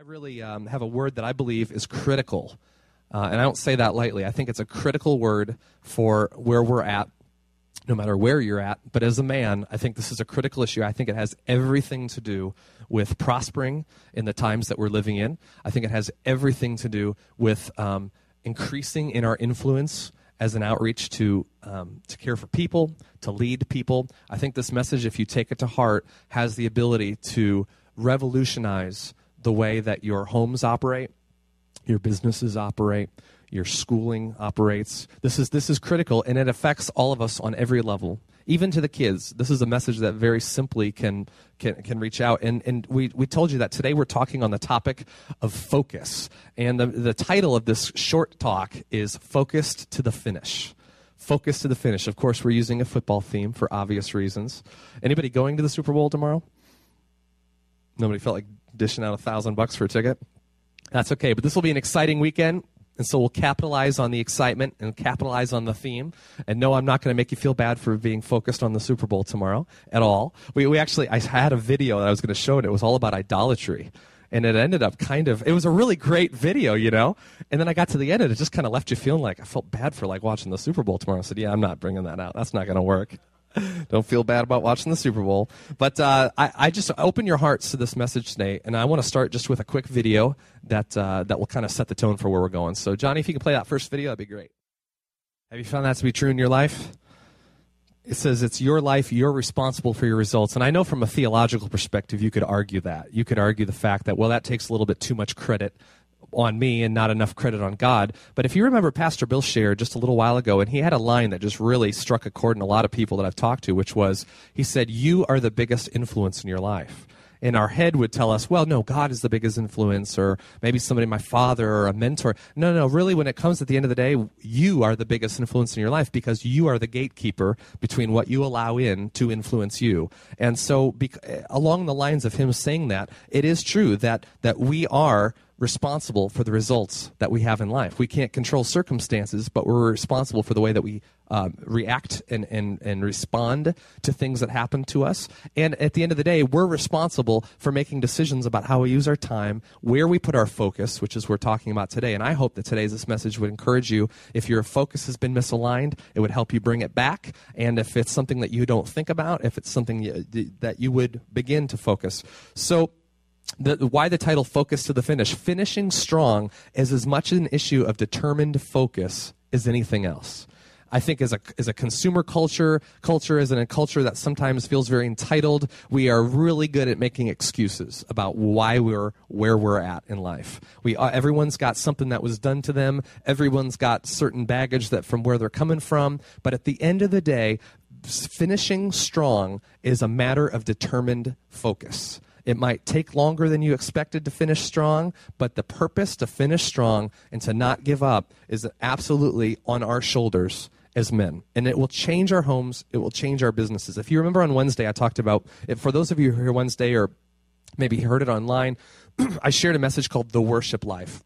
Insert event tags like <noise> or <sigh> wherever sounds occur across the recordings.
I really um, have a word that I believe is critical. Uh, and I don't say that lightly. I think it's a critical word for where we're at, no matter where you're at. But as a man, I think this is a critical issue. I think it has everything to do with prospering in the times that we're living in. I think it has everything to do with um, increasing in our influence as an outreach to um, to care for people, to lead people. I think this message, if you take it to heart, has the ability to revolutionize the way that your homes operate, your businesses operate, your schooling operates. This is this is critical and it affects all of us on every level. Even to the kids. This is a message that very simply can can, can reach out. And and we, we told you that today we're talking on the topic of focus. And the, the title of this short talk is Focused to the Finish focus to the finish. Of course, we're using a football theme for obvious reasons. Anybody going to the Super Bowl tomorrow? Nobody felt like dishing out a thousand bucks for a ticket. That's okay, but this will be an exciting weekend. And so we'll capitalize on the excitement and capitalize on the theme. And no, I'm not going to make you feel bad for being focused on the Super Bowl tomorrow at all. We, we actually, I had a video that I was going to show, and it was all about idolatry. And it ended up kind of, it was a really great video, you know? And then I got to the end, and it just kind of left you feeling like I felt bad for like watching the Super Bowl tomorrow. I said, yeah, I'm not bringing that out. That's not going to work. <laughs> Don't feel bad about watching the Super Bowl. But uh, I, I, just open your hearts to this message today, and I want to start just with a quick video that uh, that will kind of set the tone for where we're going. So, Johnny, if you can play that first video, that'd be great. Have you found that to be true in your life? It says it's your life, you're responsible for your results. And I know from a theological perspective, you could argue that. You could argue the fact that, well, that takes a little bit too much credit on me and not enough credit on God. But if you remember, Pastor Bill shared just a little while ago, and he had a line that just really struck a chord in a lot of people that I've talked to, which was he said, You are the biggest influence in your life. And our head would tell us, well, no, God is the biggest influence, or maybe somebody, my father, or a mentor. No, no, really, when it comes at the end of the day, you are the biggest influence in your life because you are the gatekeeper between what you allow in to influence you. And so, along the lines of him saying that, it is true that, that we are responsible for the results that we have in life. We can't control circumstances, but we're responsible for the way that we um, react and, and, and respond to things that happen to us. And at the end of the day, we're responsible for making decisions about how we use our time, where we put our focus, which is we're talking about today. And I hope that today's this message would encourage you. If your focus has been misaligned, it would help you bring it back. And if it's something that you don't think about, if it's something you, that you would begin to focus. So, the, why the title focus to the finish finishing strong is as much an issue of determined focus as anything else I think as a as a consumer culture, culture as a culture that sometimes feels very entitled, we are really good at making excuses about why we're where we're at in life. We uh, everyone's got something that was done to them. Everyone's got certain baggage that from where they're coming from. But at the end of the day, finishing strong is a matter of determined focus. It might take longer than you expected to finish strong, but the purpose to finish strong and to not give up is absolutely on our shoulders as men. And it will change our homes, it will change our businesses. If you remember on Wednesday, I talked about, for those of you who are here Wednesday or maybe heard it online, <clears throat> I shared a message called The Worship Life.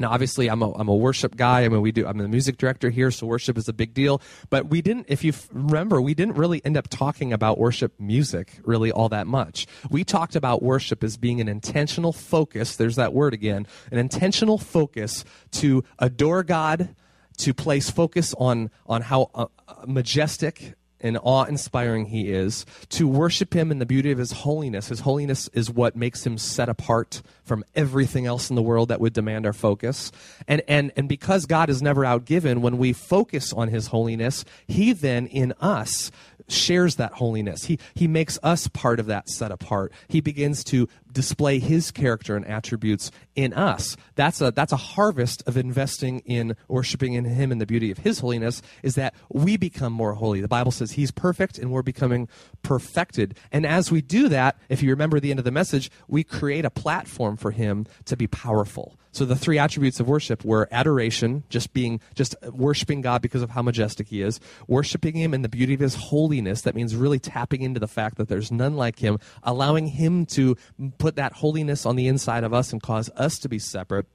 Now, obviously, I'm a, I'm a worship guy. I mean, we do. I'm the music director here, so worship is a big deal. But we didn't, if you remember, we didn't really end up talking about worship music really all that much. We talked about worship as being an intentional focus. There's that word again, an intentional focus to adore God, to place focus on on how uh, majestic and awe inspiring he is, to worship him in the beauty of his holiness. His holiness is what makes him set apart from everything else in the world that would demand our focus. And, and, and because God is never outgiven, when we focus on his holiness, he then in us shares that holiness. He, he makes us part of that set apart. He begins to display his character and attributes in us. That's a, that's a harvest of investing in worshiping in him and the beauty of his holiness is that we become more holy. The Bible says he's perfect and we're becoming perfected. And as we do that, if you remember the end of the message, we create a platform for him to be powerful. So the three attributes of worship were adoration, just being just worshiping God because of how majestic he is, worshiping him in the beauty of his holiness, that means really tapping into the fact that there's none like him, allowing him to put that holiness on the inside of us and cause us to be separate,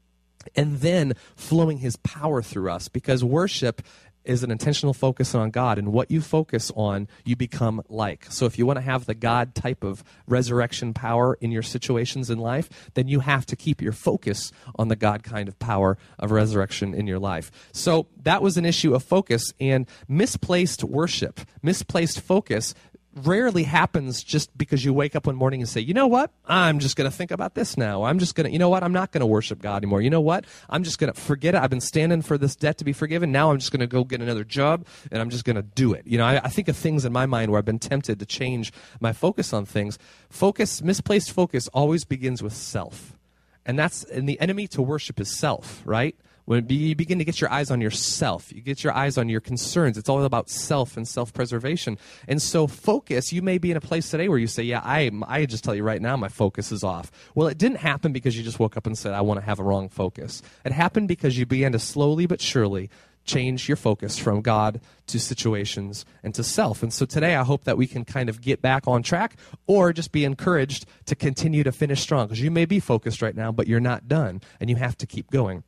and then flowing his power through us. Because worship is an intentional focus on God, and what you focus on, you become like. So if you want to have the God type of resurrection power in your situations in life, then you have to keep your focus on the God kind of power of resurrection in your life. So that was an issue of focus and misplaced worship, misplaced focus rarely happens just because you wake up one morning and say, you know what? I'm just going to think about this now. I'm just going to, you know what? I'm not going to worship God anymore. You know what? I'm just going to forget it. I've been standing for this debt to be forgiven. Now I'm just going to go get another job and I'm just going to do it. You know, I, I, think of things in my mind where I've been tempted to change my focus on things. Focus, misplaced focus always begins with self. And that's, and the enemy to worship is self, right? When you begin to get your eyes on yourself, you get your eyes on your concerns. It's all about self and self preservation. And so, focus, you may be in a place today where you say, Yeah, I, I just tell you right now, my focus is off. Well, it didn't happen because you just woke up and said, I want to have a wrong focus. It happened because you began to slowly but surely change your focus from God to situations and to self. And so today I hope that we can kind of get back on track or just be encouraged to continue to finish strong because you may be focused right now, but you're not done and you have to keep going.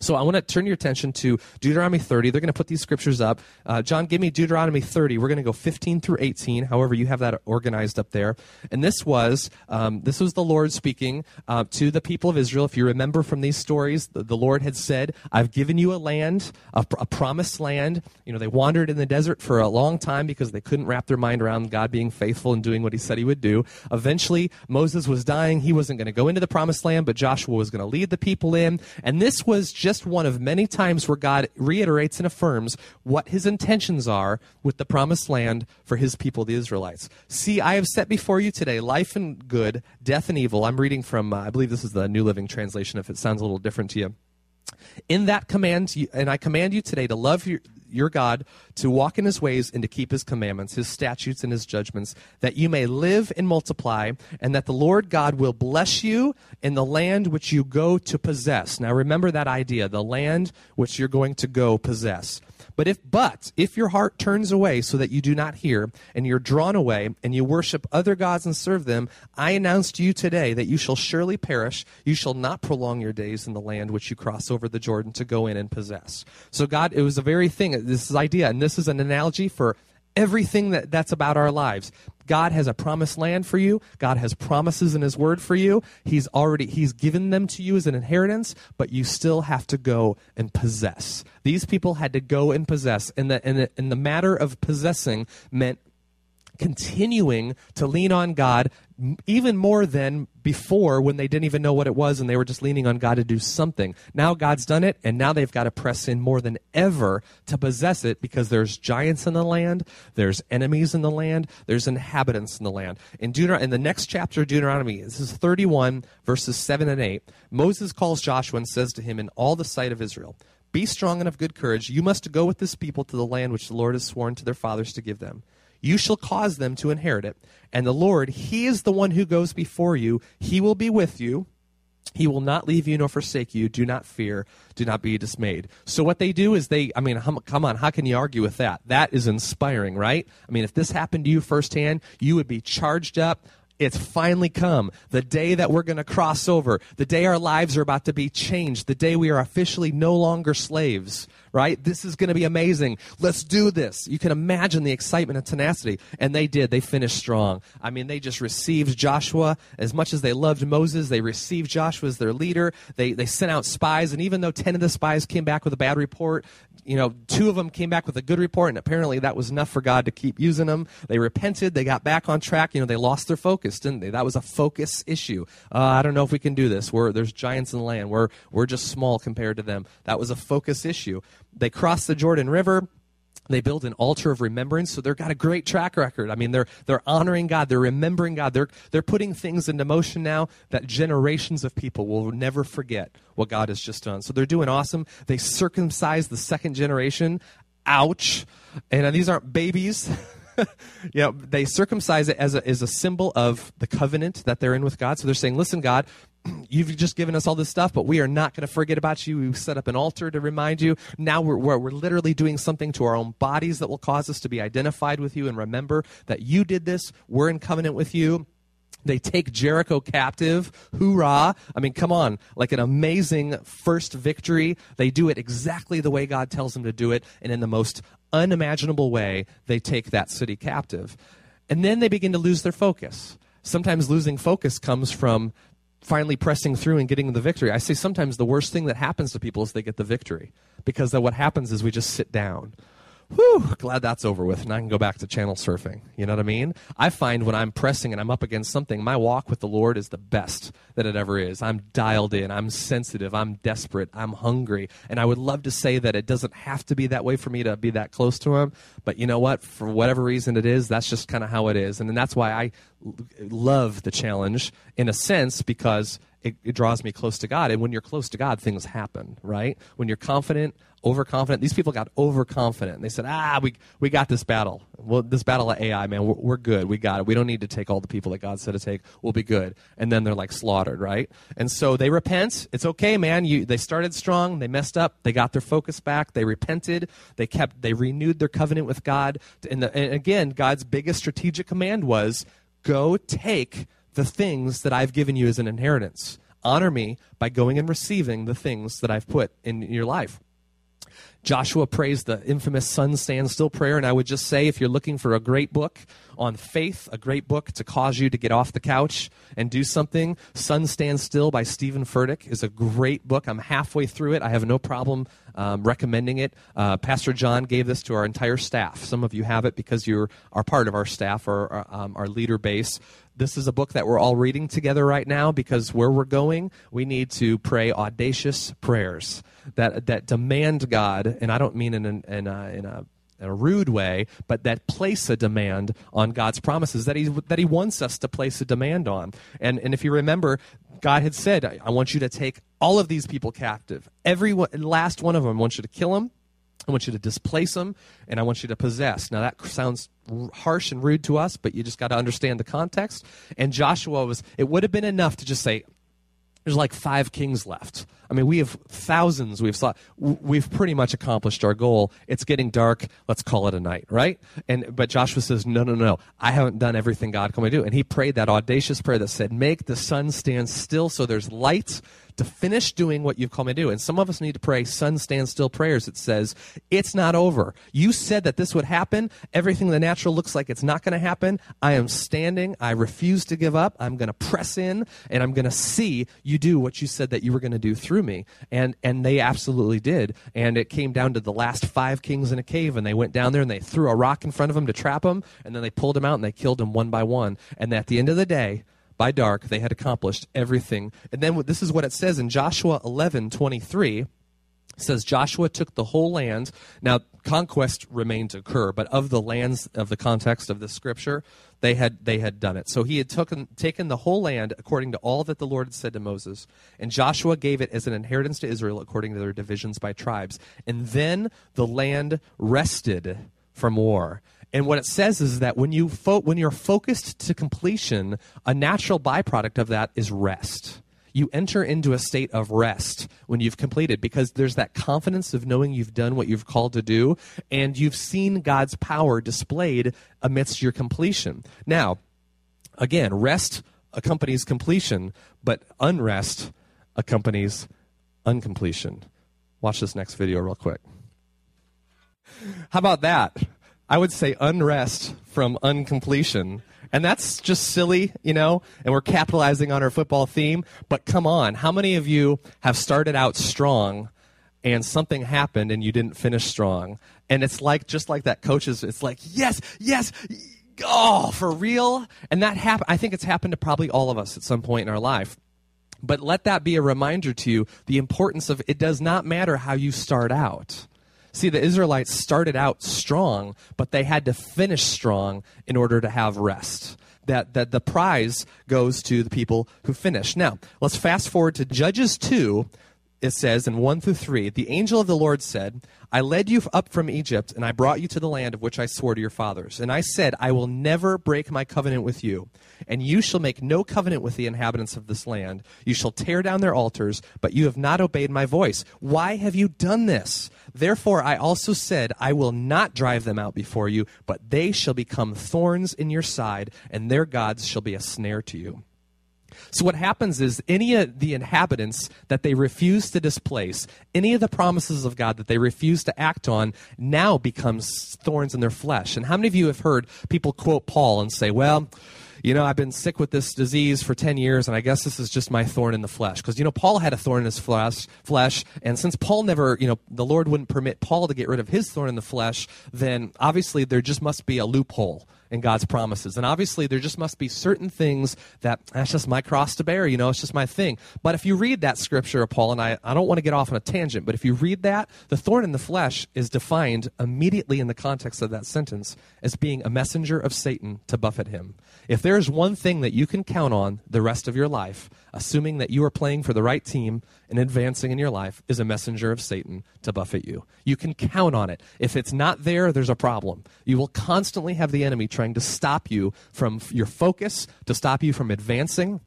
So I want to turn your attention to Deuteronomy 30. They're going to put these scriptures up. Uh, John, give me Deuteronomy 30. We're going to go 15 through 18. However, you have that organized up there. And this was um, this was the Lord speaking uh, to the people of Israel. If you remember from these stories, the, the Lord had said, "I've given you a land, a, a, promised land." You know, they wandered in the desert for a long time because they couldn't wrap their mind around God being faithful and doing what He said He would do. Eventually, Moses was dying. He wasn't going to go into the promised land, but Joshua was going to lead the people in. And this was just one of many times where God reiterates and affirms what his intentions are with the promised land for his people, the Israelites. See, I have set before you today life and good, death and evil. I'm reading from, uh, I believe this is the New Living Translation, if it sounds a little different to you. In that command, and I command you today to love your, your God, to walk in his ways and to keep his commandments, his statutes, and his judgments, that you may live and multiply, and that the Lord God will bless you in the land which you go to possess. Now remember that idea, the land which you're going to go possess. But if but if your heart turns away so that you do not hear, and you're drawn away, and you worship other gods and serve them, I announce to you today that you shall surely perish. You shall not prolong your days in the land which you cross over the Jordan to go in and possess. So God, it was a very thing, this is idea, and this is an analogy for everything that, that's about our lives. God has a promised land for you. God has promises in his word for you. He's already he's given them to you as an inheritance, but you still have to go and possess. These people had to go and possess and the and the, and the matter of possessing meant continuing to lean on God even more than before when they didn't even know what it was and they were just leaning on God to do something. Now God's done it and now they've got to press in more than ever to possess it because there's giants in the land, there's enemies in the land, there's inhabitants in the land. In Deuteron- in the next chapter of Deuteronomy, this is 31 verses 7 and 8, Moses calls Joshua and says to him in all the sight of Israel, be strong and of good courage. You must go with this people to the land which the Lord has sworn to their fathers to give them. You shall cause them to inherit it. And the Lord, He is the one who goes before you. He will be with you. He will not leave you nor forsake you. Do not fear. Do not be dismayed. So, what they do is they, I mean, come on, how can you argue with that? That is inspiring, right? I mean, if this happened to you firsthand, you would be charged up. It's finally come. The day that we're going to cross over. The day our lives are about to be changed. The day we are officially no longer slaves right? This is going to be amazing. Let's do this. You can imagine the excitement and tenacity. And they did. They finished strong. I mean, they just received Joshua as much as they loved Moses. They received Joshua as their leader. They, they sent out spies. And even though 10 of the spies came back with a bad report, you know, two of them came back with a good report. And apparently that was enough for God to keep using them. They repented. They got back on track. You know, they lost their focus, didn't they? That was a focus issue. Uh, I don't know if we can do this. We're, there's giants in the land. We're, we're just small compared to them. That was a focus issue. They crossed the Jordan River. They build an altar of remembrance, so they've got a great track record. I mean, they're they're honoring God, they're remembering God, they're they're putting things into motion now that generations of people will never forget what God has just done. So they're doing awesome. They circumcise the second generation. Ouch! And these aren't babies. <laughs> <laughs> you know, they circumcise it as a, as a symbol of the covenant that they're in with God. So they're saying, listen, God, <clears throat> you've just given us all this stuff, but we are not going to forget about you. We've set up an altar to remind you. Now we're, we're, we're, literally doing something to our own bodies that will cause us to be identified with you and remember that you did this. We're in covenant with you. They take Jericho captive. Hoorah. I mean, come on. Like an amazing first victory. They do it exactly the way God tells them to do it. And in the most unimaginable way, they take that city captive. And then they begin to lose their focus. Sometimes losing focus comes from finally pressing through and getting the victory. I say sometimes the worst thing that happens to people is they get the victory because then what happens is we just sit down whew, glad that's over with. And I can go back to channel surfing. You know what I mean? I find when I'm pressing and I'm up against something, my walk with the Lord is the best that it ever is. I'm dialed in, I'm sensitive, I'm desperate, I'm hungry. And I would love to say that it doesn't have to be that way for me to be that close to Him. But you know what? For whatever reason it is, that's just kind of how it is. And that's why I love the challenge in a sense because it, it, draws me close to God. And when you're close to God, things happen, right? When you're confident, overconfident, these people got overconfident. They said, ah, we, we got this battle. Well, this battle of Ai, man, we're, we're, good. We got it. We don't need to take all the people that God said to take. We'll be good. And then they're like slaughtered, right? And so they repent. It's okay, man. You, they started strong. They messed up. They got their focus back. They repented. They kept, they renewed their covenant with God. And, the, and again, God's biggest strategic command was go take the things that I've given you as an inheritance. Honor me by going and receiving the things that I've put in your life. Joshua prays the infamous sun stand still prayer. And I would just say, if you're looking for a great book on faith, a great book to cause you to get off the couch and do something, Sun Stand Still by Steven Furtick is a great book. I'm halfway through it. I have no problem um, recommending it. Uh, Pastor John gave this to our entire staff. Some of you have it because you are part of our staff or um, our leader base this is a book that we're all reading together right now because where we're going, we need to pray audacious prayers that that demand God, and I don't mean in in a, in a in a rude way, but that place a demand on God's promises that he that he wants us to place a demand on. And and if you remember, God had said, "I want you to take all of these people captive. Every last one of them. I want you to kill them. I want you to displace them, and I want you to possess. Now, that sounds harsh and rude to us, but you just got to understand the context. And Joshua was, it would have been enough to just say, there's like five kings left. I mean, we have thousands. We've saw, we've pretty much accomplished our goal. It's getting dark. Let's call it a night, right? And but Joshua says, no, no, no. I haven't done everything God called me to do. And he prayed that audacious prayer that said, "Make the sun stand still, so there's light." to finish doing what you've called me to do. And some of us need to pray sun stand still prayers It says, it's not over. You said that this would happen. Everything in the natural looks like it's not going to happen. I am standing. I refuse to give up. I'm going to press in and I'm going to see you do what you said that you were going to do through me. And, and they absolutely did. And it came down to the last five kings in a cave and they went down there and they threw a rock in front of them to trap them. And then they pulled them out and they killed them one by one. And at the end of the day, by dark they had accomplished everything. And then this is what it says in Joshua 11 23 says Joshua took the whole land. Now, conquest remained to occur, but of the lands of the context of the scripture, they had they had done it. So he had taken taken the whole land according to all that the Lord had said to Moses, and Joshua gave it as an inheritance to Israel according to their divisions by tribes. And then the land rested from war. And what it says is that when you fo- when you're focused to completion, a natural byproduct of that is rest. You enter into a state of rest when you've completed because there's that confidence of knowing you've done what you've called to do and you've seen God's power displayed amidst your completion. Now, again, rest accompanies completion, but unrest accompanies uncompletion. Watch this next video real quick. How about that? I would say unrest from uncompletion. And that's just silly, you know, and we're capitalizing on our football theme. But come on, how many of you have started out strong and something happened and you didn't finish strong? And it's like, just like that coaches, it's like, yes, yes, oh, for real? And that happened, I think it's happened to probably all of us at some point in our life. But let that be a reminder to you the importance of it does not matter how you start out. See, the Israelites started out strong, but they had to finish strong in order to have rest. That, that the prize goes to the people who finish. Now, let's fast forward to Judges 2. It says in 1 through 3 The angel of the Lord said, I led you up from Egypt, and I brought you to the land of which I swore to your fathers. And I said, I will never break my covenant with you, and you shall make no covenant with the inhabitants of this land. You shall tear down their altars, but you have not obeyed my voice. Why have you done this? Therefore, I also said, I will not drive them out before you, but they shall become thorns in your side, and their gods shall be a snare to you. So what happens is any of the inhabitants that they refuse to displace, any of the promises of God that they refuse to act on, now becomes thorns in their flesh. And how many of you have heard people quote Paul and say, well, you know, I've been sick with this disease for 10 years, and I guess this is just my thorn in the flesh. Because, you know, Paul had a thorn in his flesh, flesh, and since Paul never, you know, the Lord wouldn't permit Paul to get rid of his thorn in the flesh, then obviously there just must be a loophole in God's promises. And obviously, there just must be certain things that ah, that's just my cross to bear, you know, it's just my thing. But if you read that scripture, Paul, and I, I don't want to get off on a tangent, but if you read that, the thorn in the flesh is defined immediately in the context of that sentence as being a messenger of Satan to buffet him. If there's one thing that you can count on the rest of your life, assuming that you are playing for the right team and advancing in your life, is a messenger of Satan to buffet you. You can count on it. If it's not there, there's a problem. You will constantly have the enemy trying to stop you from your focus, to stop you from advancing.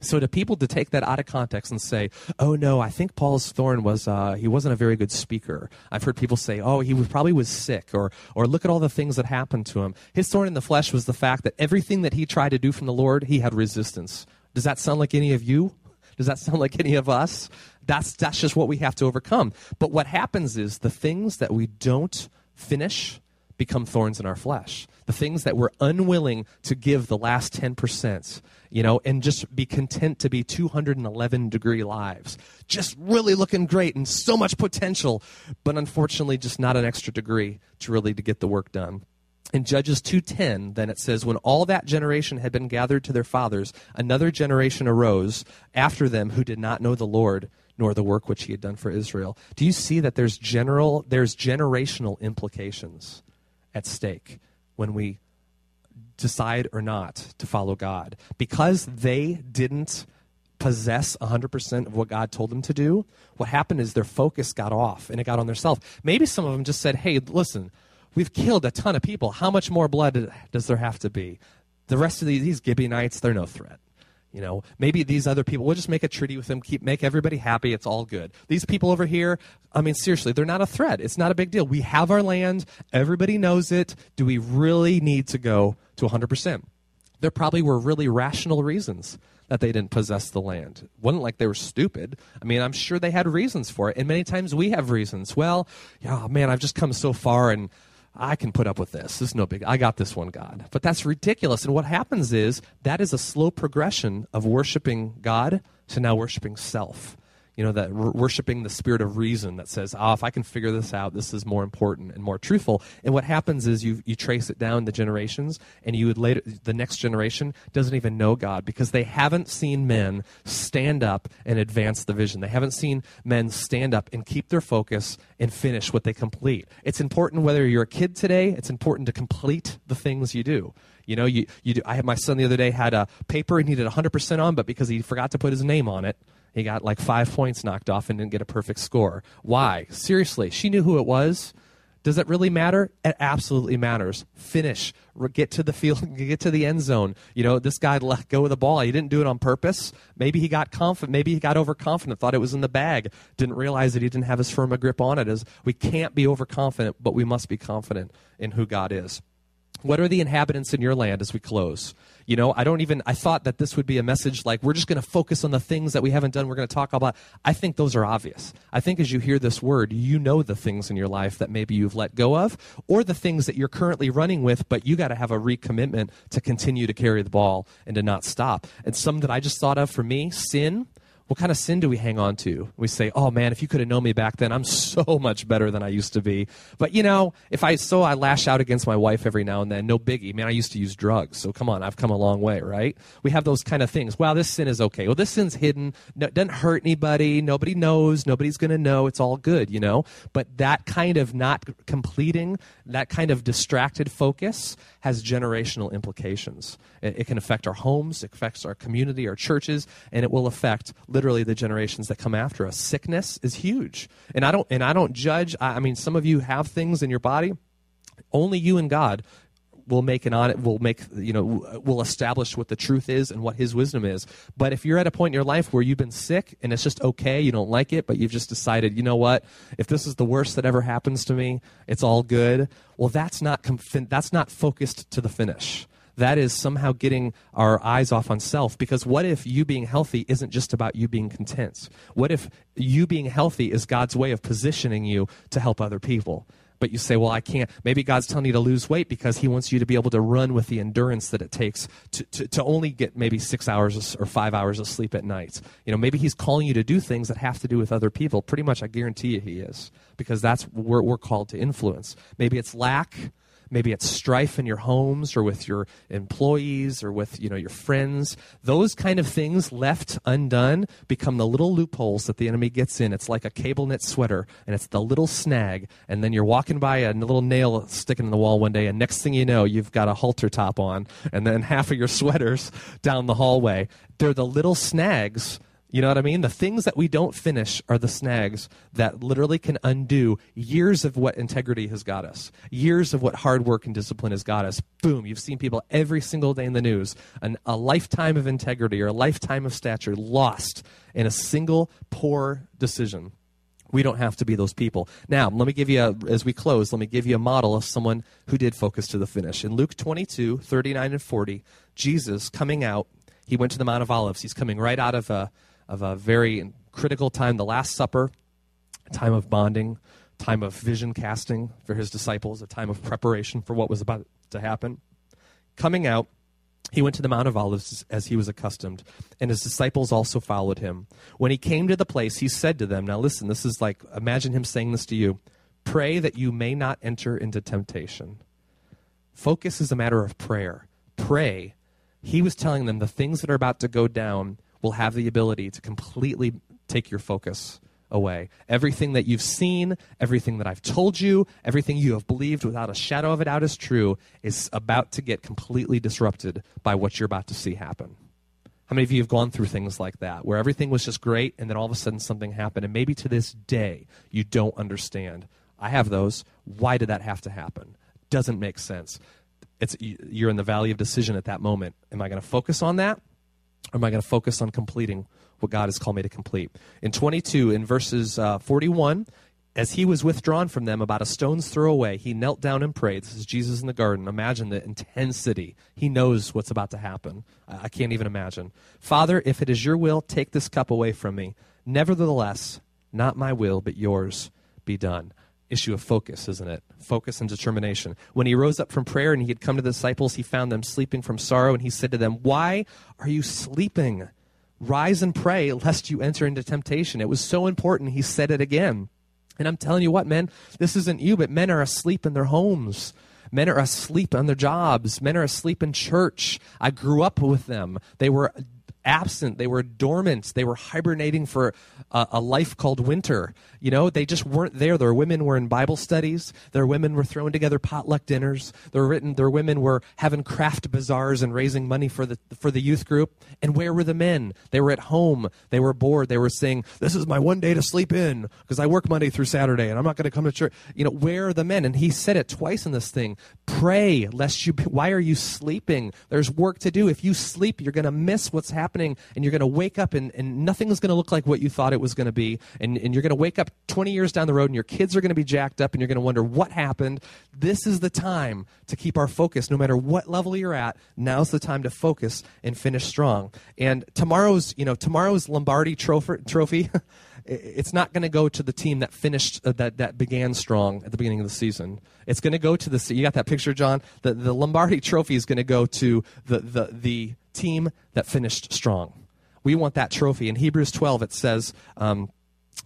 So to people to take that out of context and say, "Oh no, I think Paul's thorn was uh, he wasn't a very good speaker." I've heard people say, "Oh, he was, probably was sick," or "or look at all the things that happened to him." His thorn in the flesh was the fact that everything that he tried to do from the Lord, he had resistance. Does that sound like any of you? Does that sound like any of us? That's that's just what we have to overcome. But what happens is the things that we don't finish become thorns in our flesh. The things that we're unwilling to give the last 10%, you know, and just be content to be 211 degree lives. Just really looking great and so much potential, but unfortunately just not an extra degree to really to get the work done. In Judges 2:10, then it says when all that generation had been gathered to their fathers, another generation arose after them who did not know the Lord nor the work which he had done for Israel. Do you see that there's general there's generational implications? at stake when we decide or not to follow God. Because they didn't possess 100% of what God told them to do, what happened is their focus got off and it got on themselves. Maybe some of them just said, hey, listen, we've killed a ton of people. How much more blood does there have to be? The rest of these, these Gibeonites, they're no threat. You know, maybe these other people, we'll just make a treaty with them, keep make everybody happy, it's all good. These people over here, I mean, seriously, they're not a threat. It's not a big deal. We have our land, everybody knows it. Do we really need to go to 100%? There probably were really rational reasons that they didn't possess the land. It wasn't like they were stupid. I mean, I'm sure they had reasons for it. And many times we have reasons. Well, yeah, man, I've just come so far and I can put up with this. This is no big. I got this one, God. But that's ridiculous. And what happens is that is a slow progression of worshiping God to now worshiping self you know, that r- worshiping the spirit of reason that says, oh, if I can figure this out, this is more important and more truthful. And what happens is you, you trace it down the generations, and you would later, the next generation doesn't even know God because they haven't seen men stand up and advance the vision. They haven't seen men stand up and keep their focus and finish what they complete. It's important whether you're a kid today, it's important to complete the things you do. You know, you, you do, I had my son the other day had a paper he needed 100% on, but because he forgot to put his name on it, he got like five points knocked off and didn't get a perfect score. Why? Seriously, she knew who it was. Does it really matter? It absolutely matters. Finish. Get to the field. <laughs> Get to the end zone. You know, this guy let go of the ball. He didn't do it on purpose. Maybe he got confident. Maybe he got overconfident. Thought it was in the bag. Didn't realize that he didn't have as firm a grip on it. As we can't be overconfident, but we must be confident in who God is. What are the inhabitants in your land as we close? You know, I don't even, I thought that this would be a message like we're just going to focus on the things that we haven't done. We're going to talk about. I think those are obvious. I think as you hear this word, you know the things in your life that maybe you've let go of or the things that you're currently running with, but you got to have a recommitment to continue to carry the ball and to not stop. And some that I just thought of for me, sin what kind of sin do we hang on to? We say, "Oh man, if you could have known me back then, I'm <laughs> so much better than I used to be." But you know, if I so I lash out against my wife every now and then, no biggie. Man, I used to use drugs, so come on, I've come a long way, right? We have those kind of things. Wow, this sin is okay. Well, this sin's hidden. No, doesn't hurt anybody. Nobody knows. Nobody's going to know. It's all good, you know. But that kind of not completing, that kind of distracted focus has generational implications. It, it can affect our homes, it affects our community, our churches, and it will affect literally the generations that come after us. Sickness is huge. And I don't and I don't judge. I, I mean some of you have things in your body. Only you and God will make an audit will make you know will establish what the truth is and what his wisdom is but if you're at a point in your life where you've been sick and it's just okay you don't like it but you've just decided you know what if this is the worst that ever happens to me it's all good well that's not that's not focused to the finish that is somehow getting our eyes off on self because what if you being healthy isn't just about you being content what if you being healthy is god's way of positioning you to help other people but you say, well, I can't. Maybe God's telling you to lose weight because He wants you to be able to run with the endurance that it takes to, to, to only get maybe six hours or five hours of sleep at night. You know, maybe He's calling you to do things that have to do with other people. Pretty much, I guarantee you He is because that's where we're called to influence. Maybe it's lack maybe it's strife in your homes or with your employees or with you know your friends. Those kind of things left undone become the little loopholes that the enemy gets in. It's like a cable knit sweater and it's the little snag. And then you're walking by a little nail sticking in the wall one day and next thing you know you've got a halter top on and then <laughs> half of your sweaters down the hallway. They're the little snags you know what I mean? The things that we don't finish are the snags that literally can undo years of what integrity has got us, years of what hard work and discipline has got us. Boom, you've seen people every single day in the news, an, a lifetime of integrity or a lifetime of stature lost in a single poor decision. We don't have to be those people. Now, let me give you, a, as we close, let me give you a model of someone who did focus to the finish. In Luke 22, 39 and 40, Jesus coming out, he went to the Mount of Olives. He's coming right out of a of a very critical time, the Last Supper, a time of bonding, time of vision casting for his disciples, a time of preparation for what was about to happen. Coming out, he went to the Mount of Olives as he was accustomed, and his disciples also followed him. When he came to the place, he said to them, Now listen, this is like, imagine him saying this to you pray that you may not enter into temptation. Focus is a matter of prayer. Pray. He was telling them the things that are about to go down will have the ability to completely take your focus away. Everything that you've seen, everything that I've told you, everything you have believed without a shadow of a doubt is true is about to get completely disrupted by what you're about to see happen. How many of you have gone through things like that, where everything was just great and then all of a sudden something happened, and maybe to this day you don't understand? I have those. Why did that have to happen? Doesn't make sense. It's, you're in the valley of decision at that moment. Am I going to focus on that? Am I going to focus on completing what God has called me to complete? In 22, in verses uh, 41, as he was withdrawn from them about a stone's throw away, he knelt down and prayed. This is Jesus in the garden. Imagine the intensity. He knows what's about to happen. I, I can't even imagine. Father, if it is your will, take this cup away from me. Nevertheless, not my will, but yours be done issue of focus, isn't it? Focus and determination. When he rose up from prayer and he had come to the disciples, he found them sleeping from sorrow, and he said to them, Why are you sleeping? Rise and pray, lest you enter into temptation. It was so important, he said it again. And I'm telling you what, men, this isn't you, but men are asleep in their homes. Men are asleep on their jobs. Men are asleep in church. I grew up with them. They were absent. They were dormant. They were hibernating for a, a, life called winter. You know, they just weren't there. Their women were in Bible studies. Their women were throwing together potluck dinners. Their written, their women were having craft bazaars and raising money for the for the youth group. And where were the men? They were at home. They were bored. They were saying, "This is my one day to sleep in because I work Monday through Saturday, and I'm not going to come to church." You know, where are the men? And he said it twice in this thing. Pray lest you. Why are you sleeping? There's work to do. If you sleep, you're going to miss what's happening, and you're going to wake up, and, and nothing is going to look like what you thought it was going to be, and, and you're going to wake up 20 years down the road, and your kids are going to be jacked up, and you're going to wonder what happened. This is the time to keep our focus, no matter what level you're at. Now's the time to focus and finish strong. And tomorrow's, you know, tomorrow's Lombardi trophy. trophy <laughs> it's not going to go to the team that finished uh, that that began strong at the beginning of the season. It's going to go to the you got that picture, John. The the Lombardi Trophy is going to go to the the the team that finished strong. We want that trophy. In Hebrews 12, it says. Um,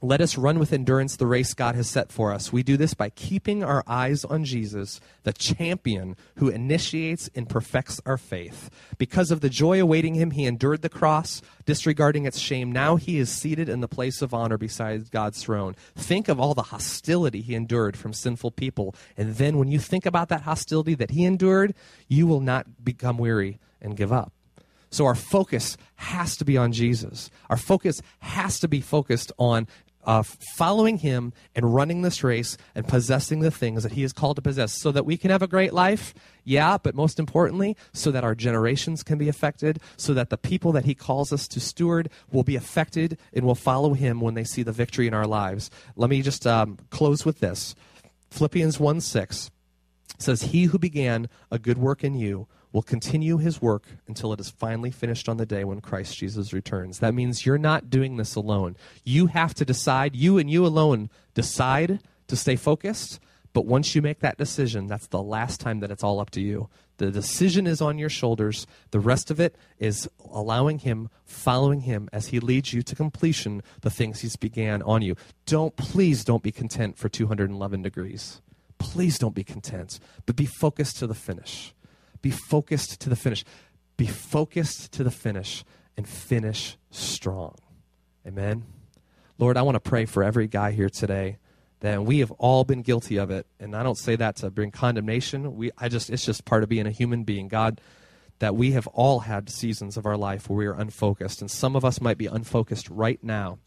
let us run with endurance the race God has set for us. We do this by keeping our eyes on Jesus, the champion who initiates and perfects our faith. Because of the joy awaiting him, he endured the cross, disregarding its shame. Now he is seated in the place of honor beside God's throne. Think of all the hostility he endured from sinful people. And then when you think about that hostility that he endured, you will not become weary and give up. So our focus has to be on Jesus. Our focus has to be focused on uh, following him and running this race and possessing the things that he is called to possess so that we can have a great life. Yeah but most importantly so that our generations can be affected so that the people that he calls us to steward will be affected and will follow him when they see the victory in our lives. Let me just um, close with this. Philippians 1 6 says he who began a good work in you will continue his work until it is finally finished on the day when Christ Jesus returns. That means you're not doing this alone. You have to decide, you and you alone decide to stay focused. But once you make that decision, that's the last time that it's all up to you. The decision is on your shoulders. The rest of it is allowing Him, following Him as He leads you to completion the things He's began on you. Don't, please don't be content for 211 degrees. Please don't be content, but be focused to the finish. Be focused to the finish. Be focused to the finish and finish strong. Amen. Lord, I want to pray for every guy here today that we have all been guilty of it. And I don't say that to bring condemnation. We I just it's just part of being a human being. God, that we have all had seasons of our life where we are unfocused. And some of us might be unfocused right now.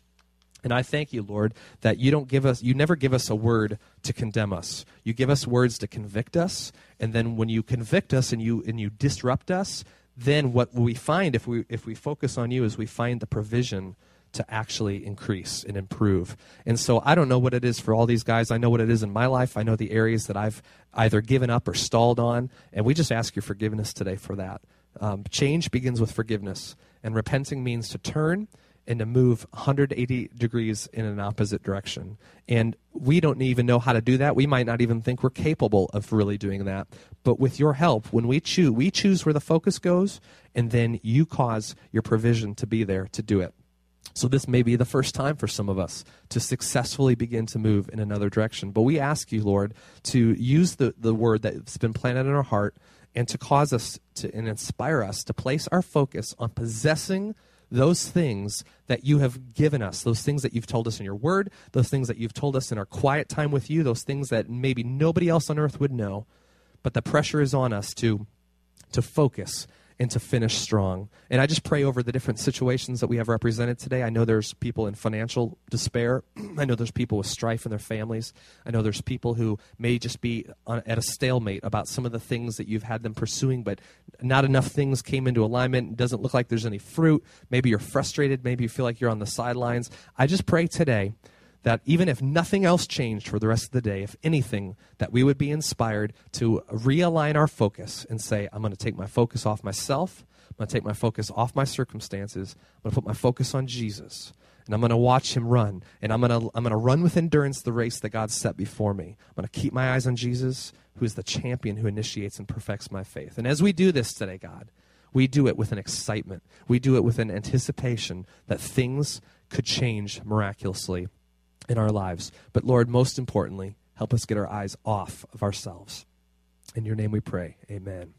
And I thank you, Lord, that you don't give us, you never give us a word to condemn us. You give us words to convict us. And then when you convict us and you, and you disrupt us, then what we find if we, if we focus on you is we find the provision to actually increase and improve. And so I don't know what it is for all these guys. I know what it is in my life. I know the areas that I've either given up or stalled on. And we just ask your forgiveness today for that. Um, change begins with forgiveness. And repenting means to turn and to move 180 degrees in an opposite direction. And we don't even know how to do that. We might not even think we're capable of really doing that. But with your help, when we choose, we choose where the focus goes, and then you cause your provision to be there to do it. So, this may be the first time for some of us to successfully begin to move in another direction. But we ask you, Lord, to use the, the word that's been planted in our heart and to cause us to and inspire us to place our focus on possessing those things that you have given us, those things that you've told us in your word, those things that you've told us in our quiet time with you, those things that maybe nobody else on earth would know. But the pressure is on us to, to focus and to finish strong. And I just pray over the different situations that we have represented today. I know there's people in financial despair. <clears throat> I know there's people with strife in their families. I know there's people who may just be at a stalemate about some of the things that you've had them pursuing, but not enough things came into alignment. It doesn't look like there's any fruit. Maybe you're frustrated. Maybe you feel like you're on the sidelines. I just pray today that even if nothing else changed for the rest of the day, if anything, that we would be inspired to realign our focus and say, I'm going to take my focus off myself. I'm going to take my focus off my circumstances. I'm going to put my focus on Jesus. And I'm going to watch him run. And I'm going to, I'm going to run with endurance the race that God set before me. I'm going to keep my eyes on Jesus, who is the champion who initiates and perfects my faith. And as we do this today, God, we do it with an excitement. We do it with an anticipation that things could change miraculously in our lives. But Lord, most importantly, help us get our eyes off of ourselves. In your name we pray. Amen.